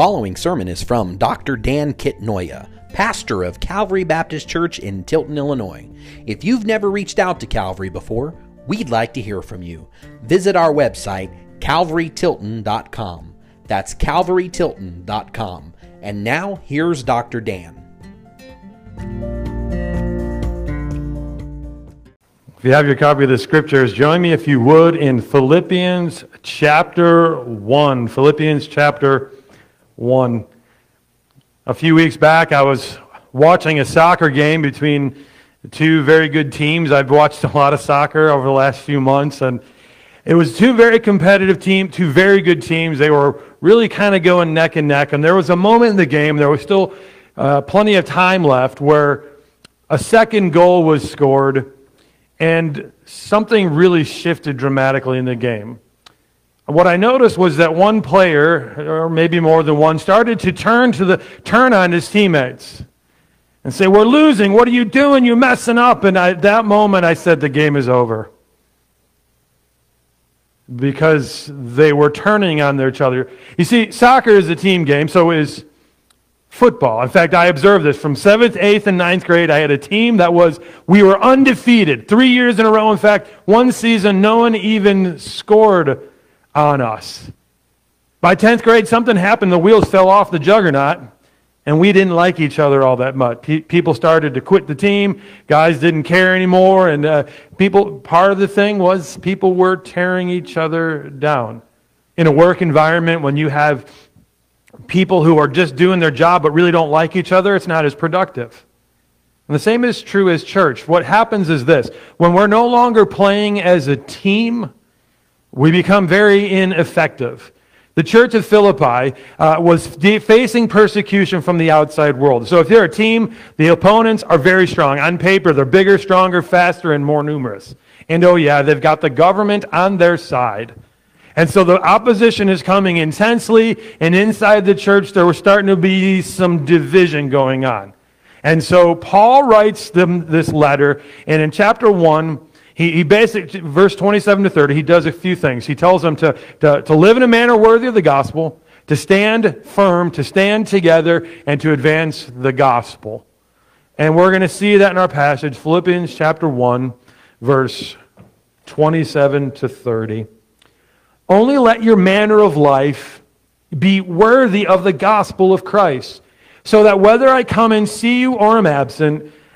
following sermon is from Dr. Dan Kitnoya, pastor of Calvary Baptist Church in Tilton, Illinois. If you've never reached out to Calvary before, we'd like to hear from you. Visit our website, calvarytilton.com. That's calvarytilton.com. And now, here's Dr. Dan. If you have your copy of the scriptures, join me if you would in Philippians chapter 1. Philippians chapter 1. A few weeks back, I was watching a soccer game between two very good teams. I've watched a lot of soccer over the last few months, and it was two very competitive teams, two very good teams. They were really kind of going neck and neck, and there was a moment in the game, there was still uh, plenty of time left, where a second goal was scored and something really shifted dramatically in the game. What I noticed was that one player, or maybe more than one, started to turn to the turn on his teammates and say, "We're losing. What are you doing? You're messing up." And at that moment, I said, "The game is over." Because they were turning on each other. You see, soccer is a team game, so is football. In fact, I observed this from seventh, eighth, and ninth grade. I had a team that was, we were undefeated three years in a row. In fact, one season, no one even scored on us. By 10th grade, something happened. The wheels fell off the juggernaut, and we didn't like each other all that much. Pe- people started to quit the team. Guys didn't care anymore. And uh, people, part of the thing was people were tearing each other down. In a work environment, when you have people who are just doing their job but really don't like each other, it's not as productive. And the same is true as church. What happens is this when we're no longer playing as a team, we become very ineffective. The church of Philippi uh, was de- facing persecution from the outside world. So if they're a team, the opponents are very strong. On paper, they're bigger, stronger, faster, and more numerous. And oh, yeah, they've got the government on their side. And so the opposition is coming intensely, and inside the church, there was starting to be some division going on. And so Paul writes them this letter, and in chapter 1, he, he basically, verse 27 to 30, he does a few things. He tells them to, to, to live in a manner worthy of the gospel, to stand firm, to stand together, and to advance the gospel. And we're going to see that in our passage, Philippians chapter 1, verse 27 to 30. Only let your manner of life be worthy of the gospel of Christ, so that whether I come and see you or am absent,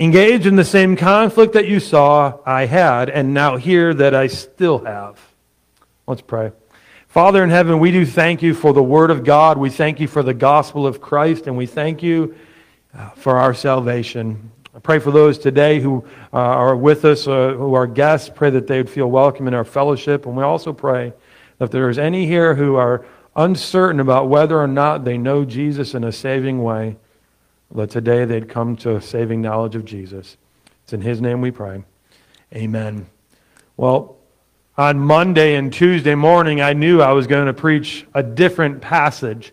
Engage in the same conflict that you saw I had, and now hear that I still have. Let's pray. Father in heaven, we do thank you for the word of God. We thank you for the gospel of Christ, and we thank you uh, for our salvation. I pray for those today who uh, are with us, uh, who are guests. Pray that they would feel welcome in our fellowship. And we also pray that if there is any here who are uncertain about whether or not they know Jesus in a saving way, that today they'd come to saving knowledge of Jesus. It's in His name we pray. Amen. Well, on Monday and Tuesday morning, I knew I was going to preach a different passage.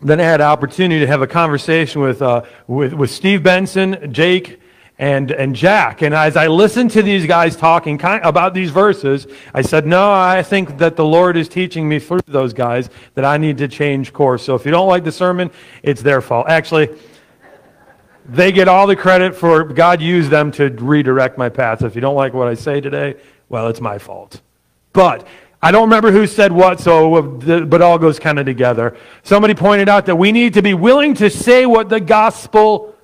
Then I had an opportunity to have a conversation with, uh, with, with Steve Benson, Jake, and, and Jack. And as I listened to these guys talking kind about these verses, I said, No, I think that the Lord is teaching me through those guys that I need to change course. So if you don't like the sermon, it's their fault. Actually, they get all the credit for God used them to redirect my path. So if you don't like what I say today, well, it's my fault. But I don't remember who said what, so but all goes kind of together. Somebody pointed out that we need to be willing to say what the gospel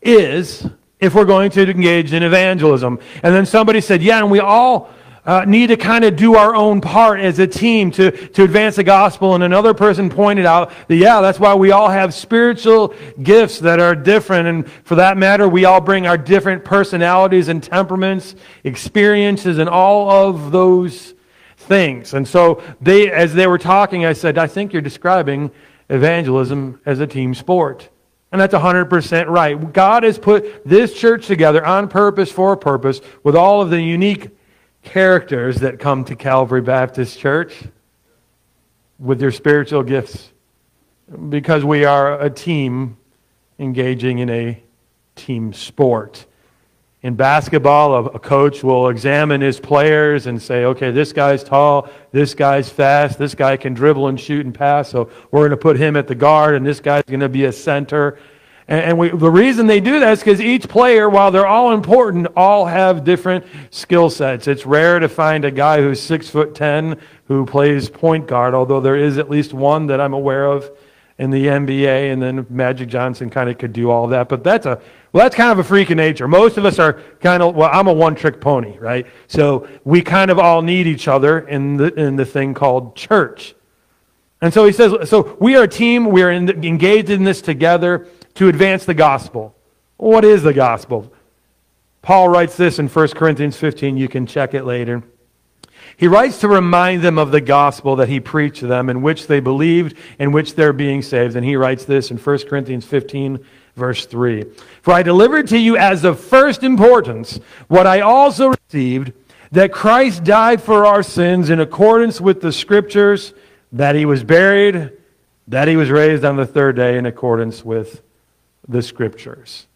is if we're going to engage in evangelism. And then somebody said, yeah, and we all uh, need to kind of do our own part as a team to, to advance the gospel. And another person pointed out that, yeah, that's why we all have spiritual gifts that are different. And for that matter, we all bring our different personalities and temperaments, experiences, and all of those things. And so they, as they were talking, I said, I think you're describing evangelism as a team sport. And that's 100% right. God has put this church together on purpose for a purpose with all of the unique characters that come to Calvary Baptist Church with their spiritual gifts because we are a team engaging in a team sport. In basketball, a, coach will examine his players and say, okay, this guy's tall, this guy's fast, this guy can dribble and shoot and pass, so we're going to put him at the guard, and this guy's going to be a center. And, we, the reason they do that is because each player, while they're all important, all have different skill sets. It's rare to find a guy who's six foot ten who plays point guard, although there is at least one that I'm aware of in the NBA, and then Magic Johnson kind of could do all that. But that's a well, that's kind of a freak of nature. Most of us are kind of well, I'm a one-trick pony, right? So we kind of all need each other in the in the thing called church. And so he says, so we are a team. We are in engaged in this together to advance the gospel. What is the gospel? Paul writes this in 1 Corinthians 15. You can check it later. He writes to remind them of the gospel that he preached to them, in which they believed, in which they're being saved. And he writes this in 1 Corinthians 15, verse 3. For I delivered to you as of first importance what I also received that Christ died for our sins in accordance with the scriptures, that he was buried, that he was raised on the third day in accordance with the scriptures.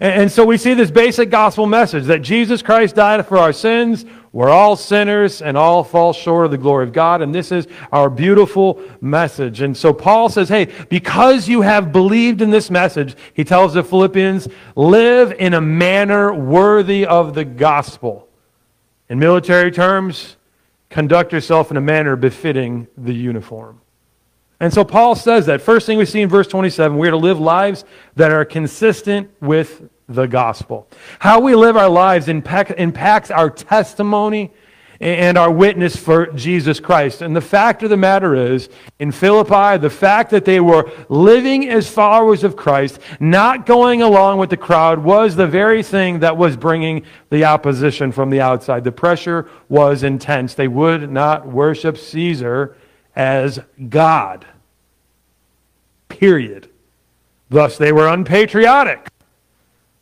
And, so we see this basic gospel message that Jesus Christ died for our sins. We're all sinners and all fall short of the glory of God. And this is our beautiful message. And so Paul says, hey, because you have believed in this message, he tells the Philippians, live in a manner worthy of the gospel. In military terms, conduct yourself in a manner befitting the uniform. And so Paul says that. First thing we see in verse 27, we're to live lives that are consistent with the gospel. How we live our lives impacts our testimony and our witness for Jesus Christ. And the fact of the matter is, in Philippi, the fact that they were living as followers of Christ, not going along with the crowd, was the very thing that was bringing the opposition from the outside. The pressure was intense. They would not worship Caesar as God. Period. Thus, they were unpatriotic,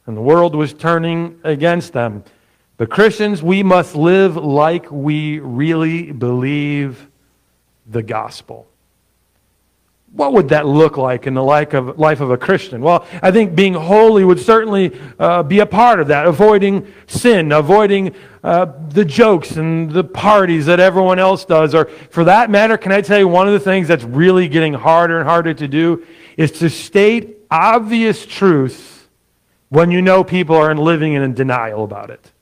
and the world was turning against them. But Christians, we must live like we really believe the gospel what would that look like in the life of, life of a Christian? Well, I think being holy would certainly uh, be a part of that, avoiding sin, avoiding uh, the jokes and the parties that everyone else does. Or for that matter, can I tell you one of the things that's really getting harder and harder to do is to state obvious truths when you know people are living in denial about it.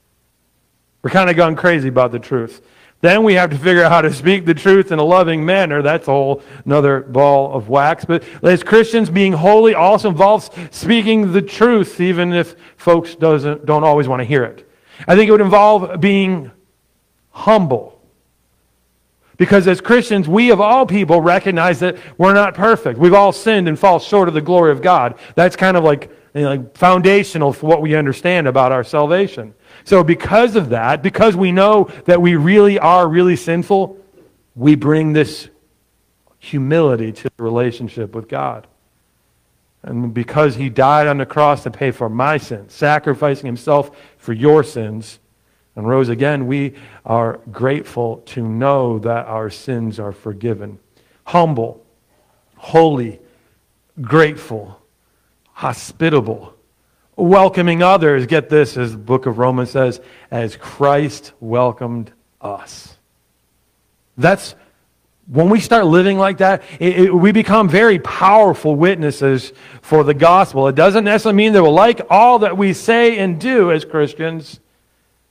We're kind of gone crazy about the truth. Then we have to figure out how to speak the truth in a loving manner. That's a whole another ball of wax. But as Christians, being holy also involves speaking the truth, even if folks doesn't, don't always want to hear it. I think it would involve being humble. Because as Christians, we of all people recognize that we're not perfect. We've all sinned and fall short of the glory of God. That's kind of like, you know, like foundational for what we understand about our salvation. So, because of that, because we know that we really are really sinful, we bring this humility to the relationship with God. And because he died on the cross to pay for my sins, sacrificing himself for your sins, and rose again, we are grateful to know that our sins are forgiven. Humble, holy, grateful, hospitable welcoming others. Get this, as the book of Romans says, as Christ welcomed us. That's when we start living like that, it, it, we become very powerful witnesses for the gospel. It doesn't necessarily mean they will like all that we say and do as Christians,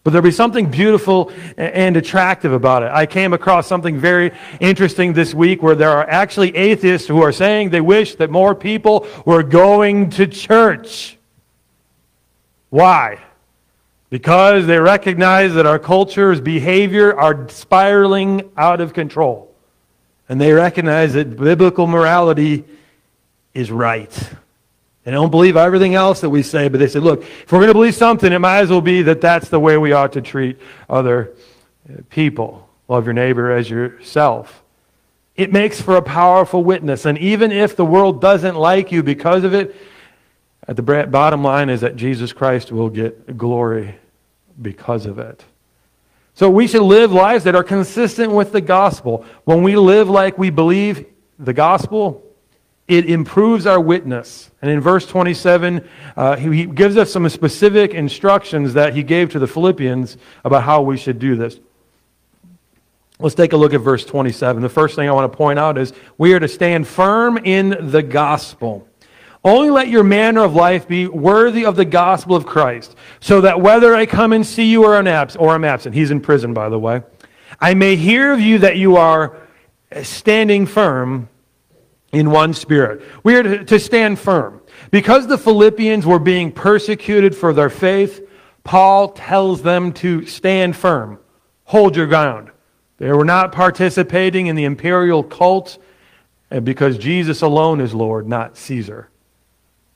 but there'll be something beautiful and attractive about it. I came across something very interesting this week where there are actually atheists who are saying they wish that more people were going to church. Why? Because they recognize that our culture's behavior are spiraling out of control. And they recognize that biblical morality is right. They don't believe everything else that we say, but they say, look, if we're going to believe something, it might as well be that that's the way we ought to treat other uh, people. Love your neighbor as yourself. It makes for a powerful witness. And even if the world doesn't like you because of it, at the bottom line is that Jesus Christ will get glory because of it. So we should live lives that are consistent with the gospel. When we live like we believe the gospel, it improves our witness. And in verse 27, uh, he, gives us some specific instructions that he gave to the Philippians about how we should do this. Let's take a look at verse 27. The first thing I want to point out is we are to stand firm in the gospel. Only let your manner of life be worthy of the gospel of Christ, so that whether I come and see you or abs- or I'm absent, he's in prison, by the way, I may hear of you that you are standing firm in one spirit. We are to, to stand firm. Because the Philippians were being persecuted for their faith, Paul tells them to stand firm, hold your ground. They were not participating in the imperial cult eh, because Jesus alone is Lord, not Caesar.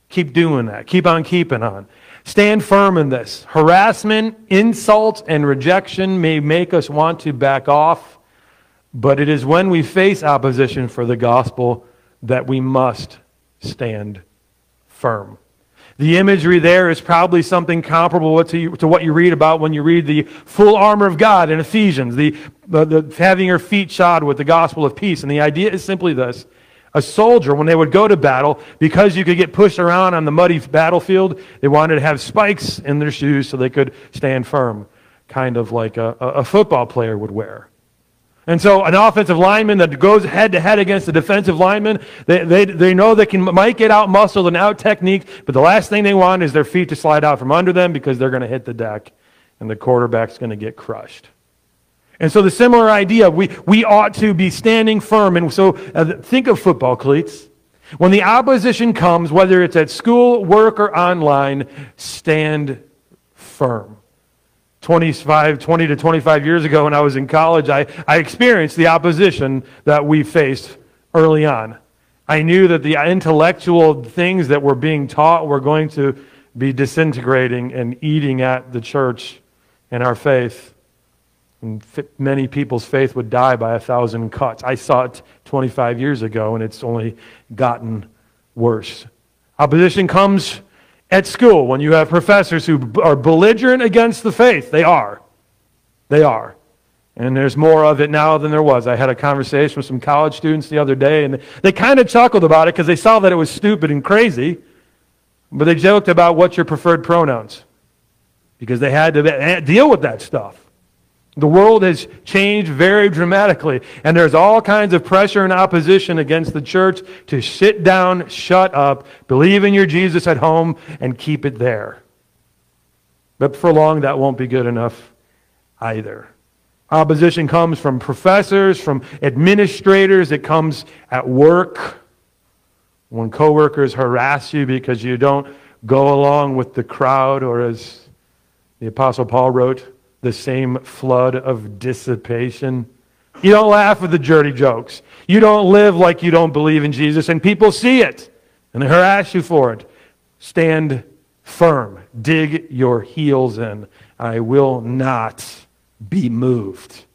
Keep doing that. Keep on keeping on. Stand firm in this. Harassment, insults, and rejection may make us want to back off, but it is when we face opposition for the gospel that we must stand firm. The imagery there is probably something comparable to, to what you read about when you read the full armor of God in Ephesians, the, the, the having your feet shod with the gospel of peace. And the idea is simply this a soldier, when they would go to battle, because you could get pushed around on the muddy battlefield, they wanted to have spikes in their shoes so they could stand firm, kind of like a, a football player would wear. And so an offensive lineman that goes head to head against a defensive lineman, they, they, they know they can, might get out muscled and out technique, but the last thing they want is their feet to slide out from under them because they're going to hit the deck and the quarterback's going to get crushed. And so the similar idea, we, we ought to be standing firm. And so uh, think of football cleats. When the opposition comes, whether it's at school, work, or online, stand firm. 25, 20 to 25 years ago when I was in college, I, I experienced the opposition that we faced early on. I knew that the intellectual things that were being taught were going to be disintegrating and eating at the church and our faith. And many people's faith would die by a thousand cuts. I saw it 25 years ago, and it's only gotten worse. Opposition comes at school when you have professors who are belligerent against the faith. They are. They are. And there's more of it now than there was. I had a conversation with some college students the other day, and they kind of chuckled about it because they saw that it was stupid and crazy. But they joked about what's your preferred pronouns because they had to eh, deal with that stuff. The world has changed very dramatically, and there's all kinds of pressure and opposition against the church to sit down, shut up, believe in your Jesus at home, and keep it there. But for long, that won't be good enough either. Opposition comes from professors, from administrators, it comes at work. When coworkers harass you because you don't go along with the crowd, or as the Apostle Paul wrote, the same flood of dissipation. You don't laugh at the dirty jokes. You don't live like you don't believe in Jesus, and people see it and they harass you for it. Stand firm. Dig your heels in. I will not be moved.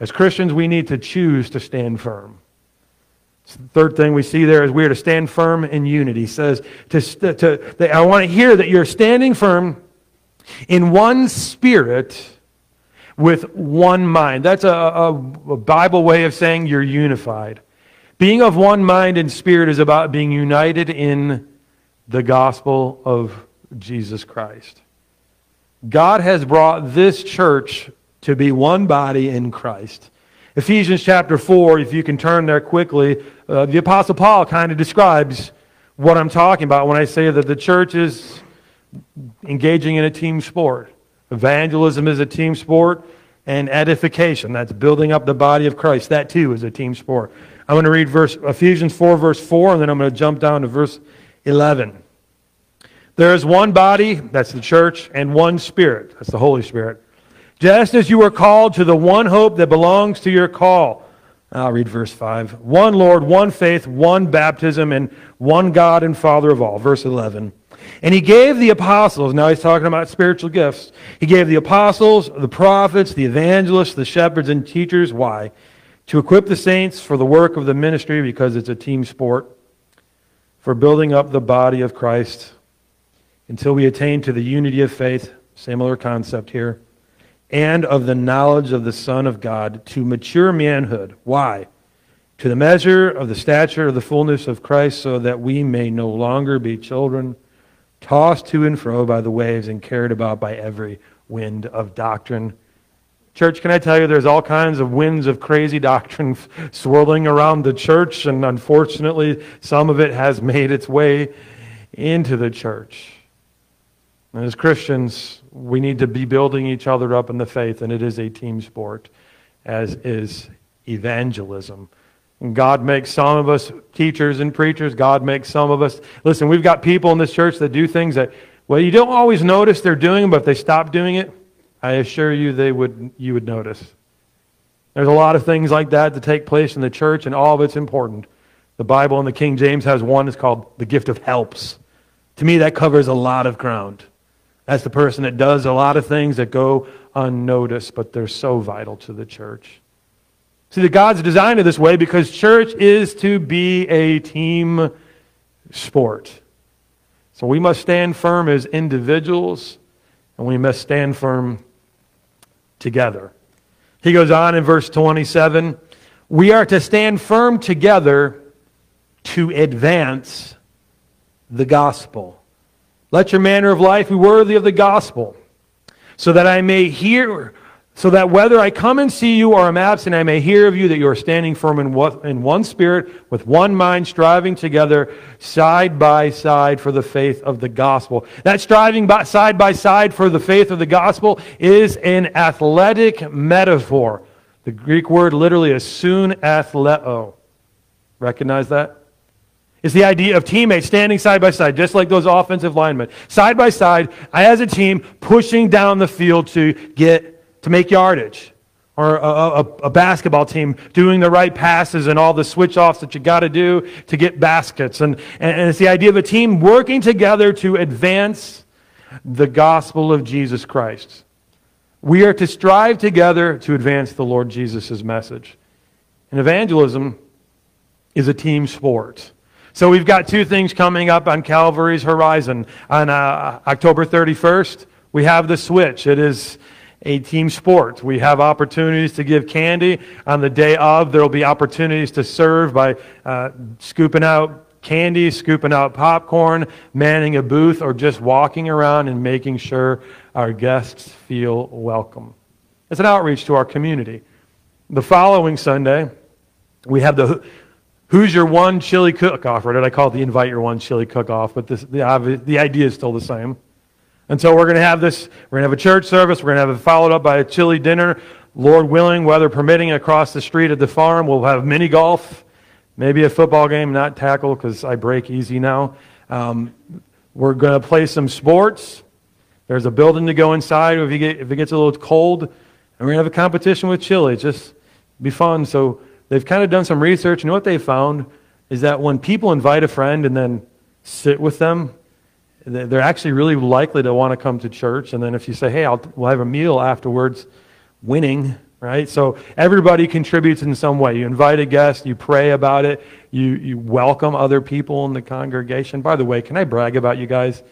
As Christians, we need to choose to stand firm. The third thing we see there is we are to stand firm in unity. Says, to, to, I want to hear that you're standing firm in one spirit with one mind. That's a, a, a, Bible way of saying you're unified. Being of one mind and spirit is about being united in the gospel of Jesus Christ. God has brought this church to be one body in Christ. Ephesians chapter 4, if you can turn there quickly, uh, the Apostle Paul kind of describes what I'm talking about when I say that the church is engaging in a team sport. Evangelism is a team sport, and edification, that's building up the body of Christ, that too is a team sport. I'm going to read verse, Ephesians 4, verse 4, and then I'm going to jump down to verse 11. There is one body, that's the church, and one spirit, that's the Holy Spirit. Just as you were called to the one hope that belongs to your call. I'll read verse 5. One Lord, one faith, one baptism, and one God and Father of all. Verse 11. And he gave the apostles, now he's talking about spiritual gifts. He gave the apostles, the prophets, the evangelists, the shepherds, and teachers. Why? to equip the saints for the work of the ministry because it's a team sport, for building up the body of Christ until we attain to the unity of faith, similar concept here, and of the knowledge of the Son of God, to mature manhood. Why? To the measure of the stature of the fullness of Christ, so that we may no longer be children, tossed to and fro by the waves and carried about by every wind of doctrine Church, can I tell you, there's all kinds of winds of crazy doctrine swirling around the church, and unfortunately, some of it has made its way into the church. And as Christians, we need to be building each other up in the faith, and it is a team sport, as is evangelism. And God makes some of us teachers and preachers. God makes some of us. Listen, we've got people in this church that do things that, well, you don't always notice they're doing, but if they stop doing it, I assure you they would, you would notice. There's a lot of things like that to take place in the church, and all of it's important. The Bible in the King James has one that's called the gift of helps. To me, that covers a lot of ground. That's the person that does a lot of things that go unnoticed, but they're so vital to the church. See, the God's designed it this way because church is to be a team sport. So we must stand firm as individuals, and we must stand firm together. He goes on in verse 27 We are to stand firm together to advance the gospel. Let your manner of life be worthy of the gospel, so that I may hear so that whether I come and see you or am absent, I may hear of you that you are standing firm in, in one spirit, with one mind, striving together side by side for the faith of the gospel. That striving by, side by side for the faith of the gospel is an athletic metaphor. The Greek word literally is soon athleo. Recognize that? It's the idea of teammates standing side by side, just like those offensive linemen. Side by side, as a team, pushing down the field to get to make yardage, or a, a, a, basketball team doing the right passes and all the switch offs that you got to do to get baskets. And, and, and it's the idea of a team working together to advance the gospel of Jesus Christ. We are to strive together to advance the Lord Jesus' message. And evangelism is a team sport. So we've got two things coming up on Calvary's horizon. On uh, October 31st, we have the switch. It is a team sport. We have opportunities to give candy. On the day of, there will be opportunities to serve by uh, scooping out candy, scooping out popcorn, manning a booth, or just walking around and making sure our guests feel welcome. It's an outreach to our community. The following Sunday, we have the Who's Your One Chili Cook-Off, or did I call it the Invite Your One Chili Cook-Off? But this, the, the idea is still the same. And so we're going to have this, we're going to have a church service, we're going to have it followed up by a chili dinner. Lord willing, weather permitting, across the street at the farm, we'll have mini golf, maybe a football game, not tackle because I break easy now. Um, we're going to play some sports. There's a building to go inside if, get, if it gets a little cold. And we're going to have a competition with chili. Just be fun. So they've kind of done some research. And what they found is that when people invite a friend and then sit with them they're actually really likely to want to come to church. And then if you say, hey, I'll, we'll have a meal afterwards, winning, right? So everybody contributes in some way. You invite a guest, you pray about it, you, you welcome other people in the congregation. By the way, can I brag about you guys?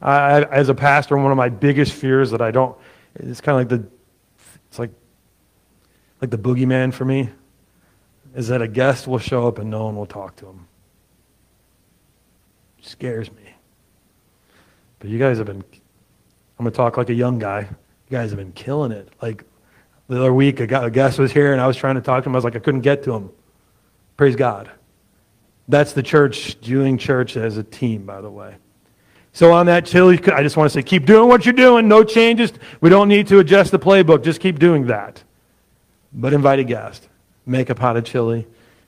I, as a pastor, one of my biggest fears that I don't, it's kind of like the, it's like, like the boogeyman for me, is that a guest will show up and no one will talk to him. It scares me. But you guys have been, I'm going to talk like a young guy. You guys have been killing it. Like the other week, a guest was here and I was trying to talk to him. I was like, I couldn't get to him. Praise God. That's the church, doing church as a team, by the way. So on that chili, I just want to say, keep doing what you're doing. No changes. We don't need to adjust the playbook. Just keep doing that. But invite a guest. Make a pot of chili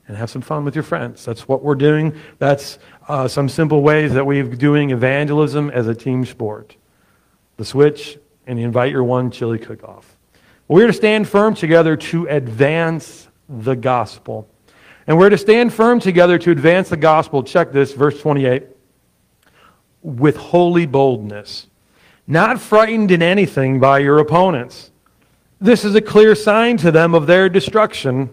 and have some fun with your friends. That's what we're doing. That's uh, some simple ways that we're doing evangelism as a team sport. The switch and invite your one chili cook off. We're to stand firm together to advance the gospel. And we're to stand firm together to advance the gospel. Check this, verse 28. With holy boldness, not frightened in anything by your opponents. This is a clear sign to them of their destruction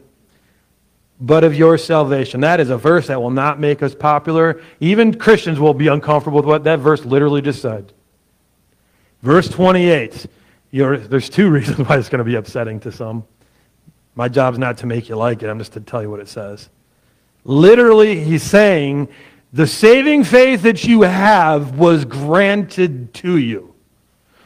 but of your salvation. That is a verse that will not make us popular. Even Christians will be uncomfortable with what that verse literally just said. Verse 28. there's two reasons why it's going to be upsetting to some. My job's not to make you like it, I'm just to tell you what it says. Literally, he's saying, the saving faith that you have was granted to you.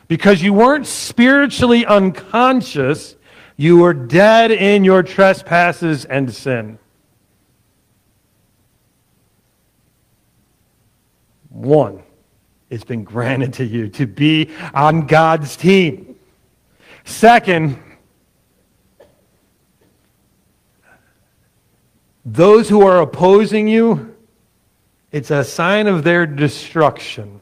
Because you weren't spiritually unconscious, you were dead in your trespasses and sin. One, it's been granted to you to be on God's team. Second, those who are opposing you, it's a sign of their destruction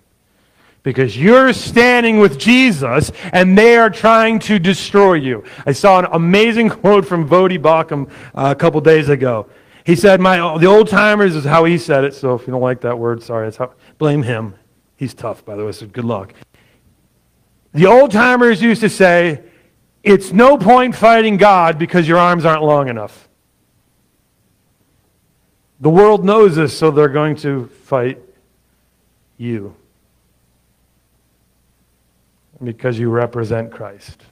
because you're standing with Jesus and they are trying to destroy you. I saw an amazing quote from Voddie Baucham uh, a couple days ago. He said, "My the old timers is how he said it. So if you don't like that word, sorry, That's how, blame him. He's tough, by the way. So good luck." The old timers used to say, "It's no point fighting God because your arms aren't long enough." The world knows this, so they're going to fight you because you represent Christ.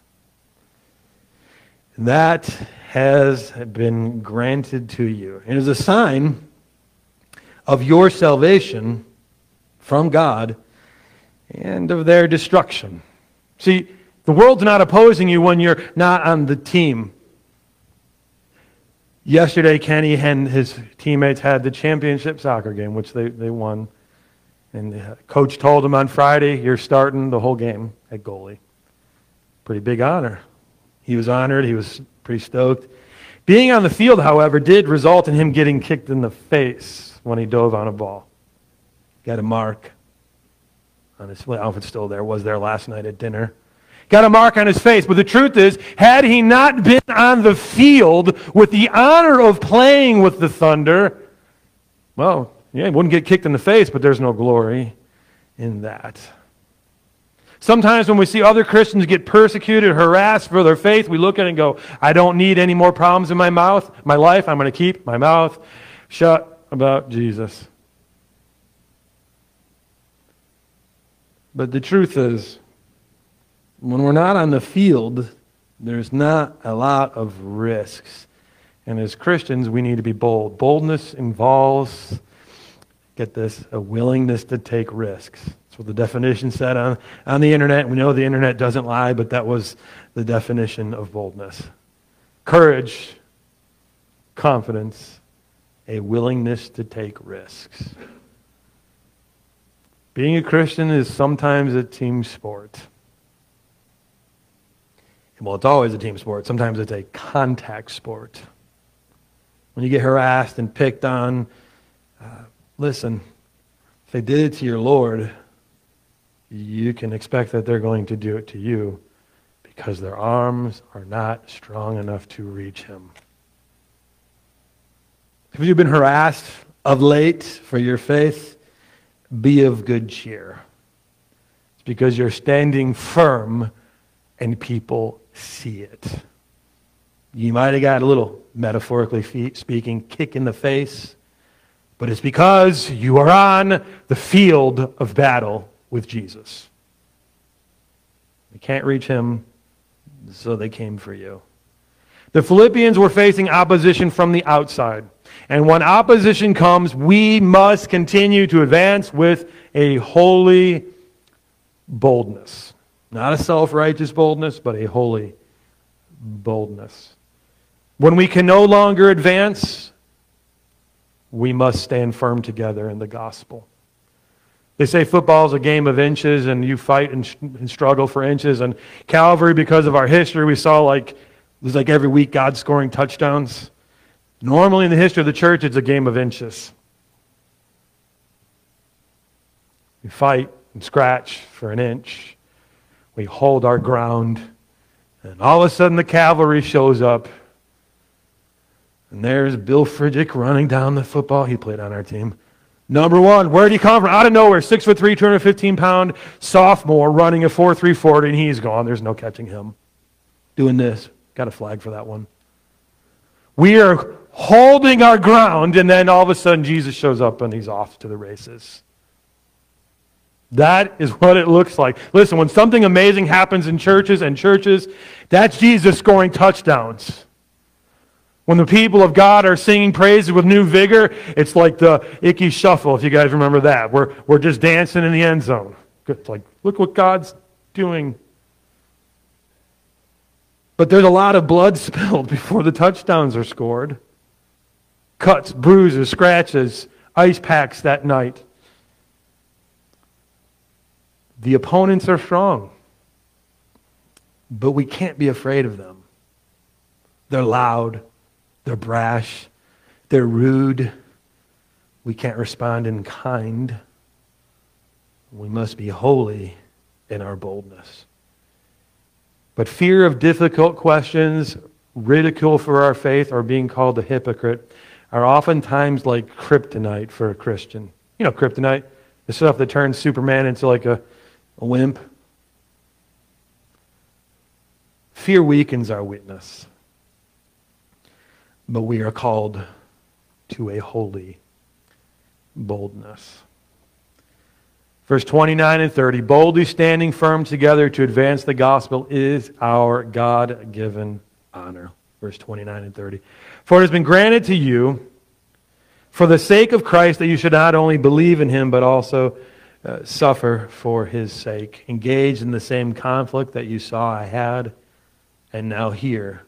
That has been granted to you. It is a sign of your salvation from God and of their destruction. See, the world's not opposing you when you're not on the team. Yesterday, Kenny and his teammates had the championship soccer game, which they, they won. And the coach told him on Friday, you're starting the whole game at goalie. Pretty big honor. He was honored. He was pretty stoked. Being on the field, however, did result in him getting kicked in the face when he dove on a ball. Got a mark on his well, outfit's still there, was there last night at dinner. Got a mark on his face. But the truth is, had he not been on the field with the honor of playing with the Thunder, well, yeah, he wouldn't get kicked in the face, but there's no glory in that. Sometimes when we see other Christians get persecuted, harassed for their faith, we look at it and go, I don't need any more problems in my mouth, my life. I'm going to keep my mouth shut about Jesus. But the truth is, when we're not on the field, there's not a lot of risks. And as Christians, we need to be bold. Boldness involves get this, a willingness to take risks. That's what the definition said on, on the internet. We know the internet doesn't lie, but that was the definition of boldness. Courage, confidence, a willingness to take risks. Being a Christian is sometimes a team sport. Well, it's always a team sport. Sometimes it's a contact sport. When you get harassed and picked on, uh, Listen, if they did it to your Lord, you can expect that they're going to do it to you because their arms are not strong enough to reach him. Have you been harassed of late for your faith? Be of good cheer. It's because you're standing firm and people see it. You might have got a little, metaphorically speaking, kick in the face but it's because you are on the field of battle with Jesus. They can't reach him, so they came for you. The Philippians were facing opposition from the outside. And when opposition comes, we must continue to advance with a holy boldness. Not a self righteous boldness, but a holy boldness. When we can no longer advance, we must stand firm together in the gospel. They say football is a game of inches and you fight and, and, struggle for inches. And Calvary, because of our history, we saw like, it was like every week God scoring touchdowns. Normally in the history of the church, it's a game of inches. We fight and scratch for an inch. We hold our ground. And all of a sudden, the cavalry shows up and there's Bill Fridgick running down the football. He played on our team. Number one, where did he come from? Out of nowhere, six foot three, 215 pound sophomore running a 4.340, and he's gone. There's no catching him. Doing this. Got a flag for that one. We are holding our ground, and then all of a sudden Jesus shows up and he's off to the races. That is what it looks like. Listen, when something amazing happens in churches and churches, that's Jesus scoring touchdowns. When the people of God are singing praises with new vigor, it's like the Ickey Shuffle, if you guys remember that. We're, we're just dancing in the end zone. It's like, look what God's doing. But there's a lot of blood spilled before the touchdowns are scored. Cuts, bruises, scratches, ice packs that night. The opponents are strong, but we can't be afraid of them. They're loud, they're brash, they're rude. We can't respond in kind. We must be holy in our boldness. But fear of difficult questions, ridicule for our faith, or being called a hypocrite are oftentimes like kryptonite for a Christian. You know, kryptonite, the stuff that turns Superman into like a, a wimp. Fear weakens our witness, but we are called to a holy boldness. Verse 29 and 30 boldly standing firm together to advance the gospel is our God given honor. Verse 29 and 30. For it has been granted to you, for the sake of Christ, that you should not only believe in him, but also uh, suffer for his sake. Engage in the same conflict that you saw I had, and now hear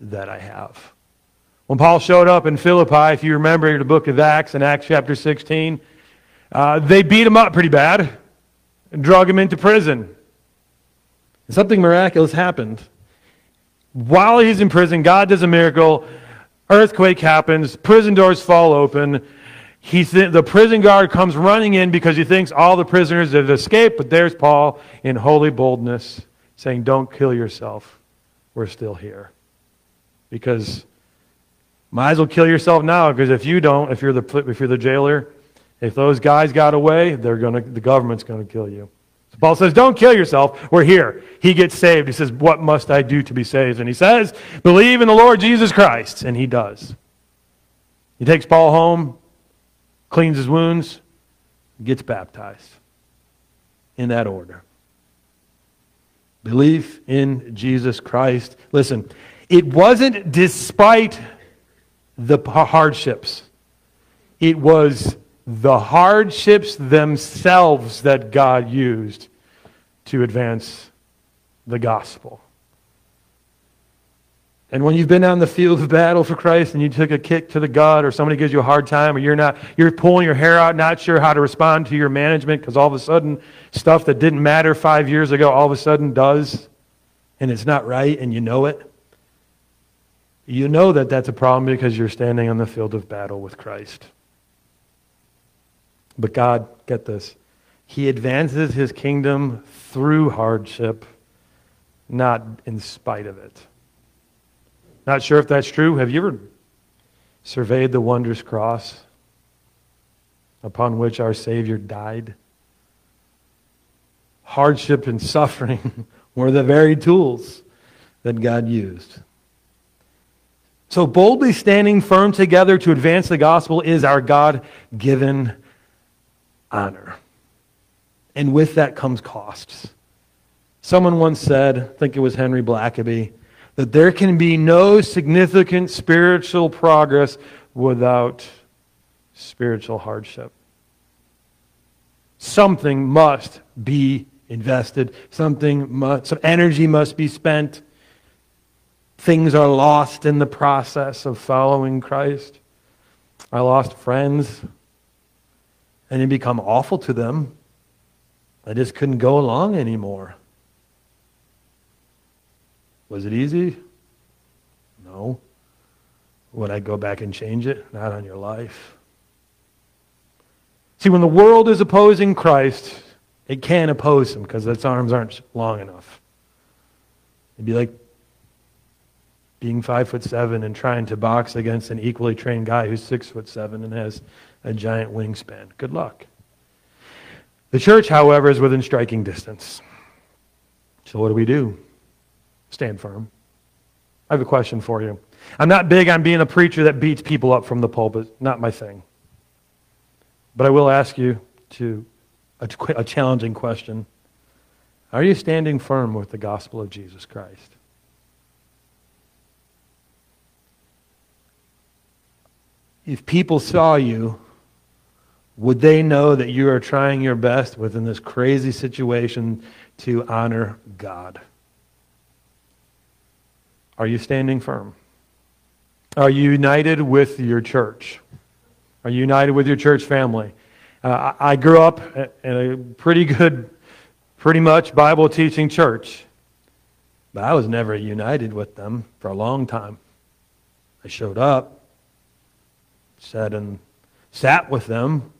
that I have. When Paul showed up in Philippi, if you remember the book of Acts in Acts chapter 16, uh, they beat him up pretty bad and drug him into prison. Something miraculous happened. While he's in prison, God does a miracle. Earthquake happens. Prison doors fall open. He's, the prison guard comes running in because he thinks all the prisoners have escaped, but there's Paul in holy boldness saying, Don't kill yourself. We're still here. Because might as well kill yourself now, because if you don't, if you're the, if you're the jailer, if those guys got away, they're gonna, the government's to kill you. So Paul says, Don't kill yourself. We're here. He gets saved. He says, What must I do to be saved? And he says, Believe in the Lord Jesus Christ. And he does. He takes Paul home, cleans his wounds, gets baptized. In that order. Belief in Jesus Christ. Listen, it wasn't despite the hardships, it was the hardships themselves that God used to advance the gospel. And when you've been on the field of battle for Christ and you took a kick to the gut or somebody gives you a hard time or you're not you're pulling your hair out not sure how to respond to your management because all of a sudden stuff that didn't matter 5 years ago all of a sudden does and it's not right and you know it. You know that that's a problem because you're standing on the field of battle with Christ. But God, get this, He advances His kingdom through hardship, not in spite of it. Not sure if that's true. Have you ever surveyed the wondrous cross upon which our Savior died? Hardship and suffering were the very tools that God used. So, boldly standing firm together to advance the gospel is our God given honor. And with that comes costs. Someone once said, I think it was Henry Blackaby, that there can be no significant spiritual progress without spiritual hardship. Something must be invested, something must, some energy must be spent. Things are lost in the process of following Christ. I lost friends and it become awful to them. I just couldn't go along anymore. Was it easy? No. Would I go back and change it? Not on your life. See, when the world is opposing Christ, it can't oppose him because its arms aren't long enough. It'd be like being five foot seven and trying to box against an equally trained guy who's six foot seven and has a giant wingspan. Good luck. The church, however, is within striking distance. So what do we do? Stand firm. I have a question for you. I'm not big on being a preacher that beats people up from the pulpit. Not my thing. But I will ask you to a, a challenging question. Are you standing firm with the gospel of Jesus Christ? If people saw you, would they know that you are trying your best within this crazy situation to honor God? Are you standing firm? Are you united with your church? Are you united with your church family? Uh, I grew up in a pretty good, pretty much Bible teaching church, but I was never united with them for a long time. I showed up, sat and sat with them,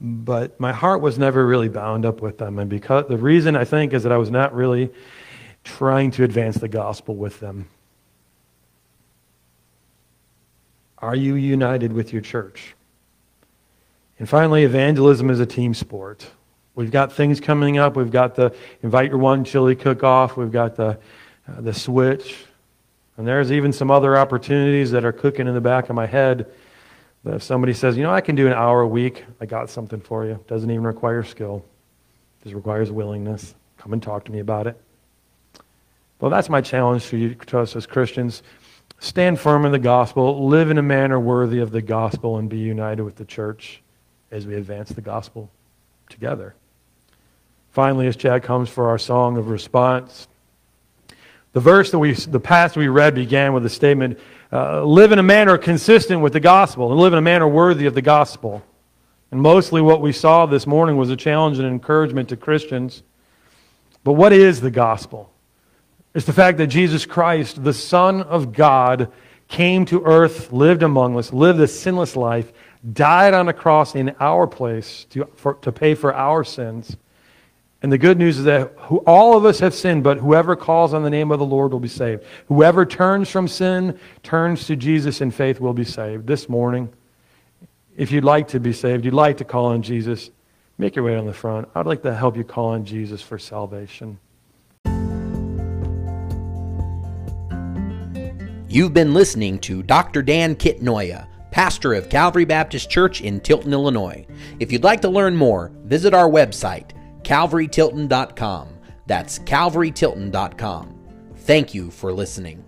but my heart was never really bound up with them. And because the reason I think is that I was not really trying to advance the gospel with them. Are you united with your church? And finally, evangelism is a team sport. We've got things coming up. We've got the invite your one chili cook off. We've got the, uh, the switch. And there's even some other opportunities that are cooking in the back of my head. That if somebody says, you know, I can do an hour a week, I got something for you. Doesn't even require skill, just requires willingness. Come and talk to me about it. Well, that's my challenge to you, to us as Christians. Stand firm in the gospel, live in a manner worthy of the gospel, and be united with the church as we advance the gospel together. Finally, as Chad comes for our song of response, the verse that we, the passage we read began with the statement, uh, live in a manner consistent with the gospel and live in a manner worthy of the gospel. And mostly what we saw this morning was a challenge and encouragement to Christians. But what is the gospel? It's the fact that Jesus Christ, the Son of God, came to earth, lived among us, lived a sinless life, died on a cross in our place to, for, to pay for our sins. And the good news is that who, all of us have sinned, but whoever calls on the name of the Lord will be saved. Whoever turns from sin, turns to Jesus in faith, will be saved. This morning, if you'd like to be saved, you'd like to call on Jesus, make your way on the front. I'd like to help you call on Jesus for salvation. You've been listening to Dr. Dan Kitnoya, pastor of Calvary Baptist Church in Tilton, Illinois. If you'd like to learn more, visit our website, calvarytilton.com. That's calvarytilton.com. Thank you for listening.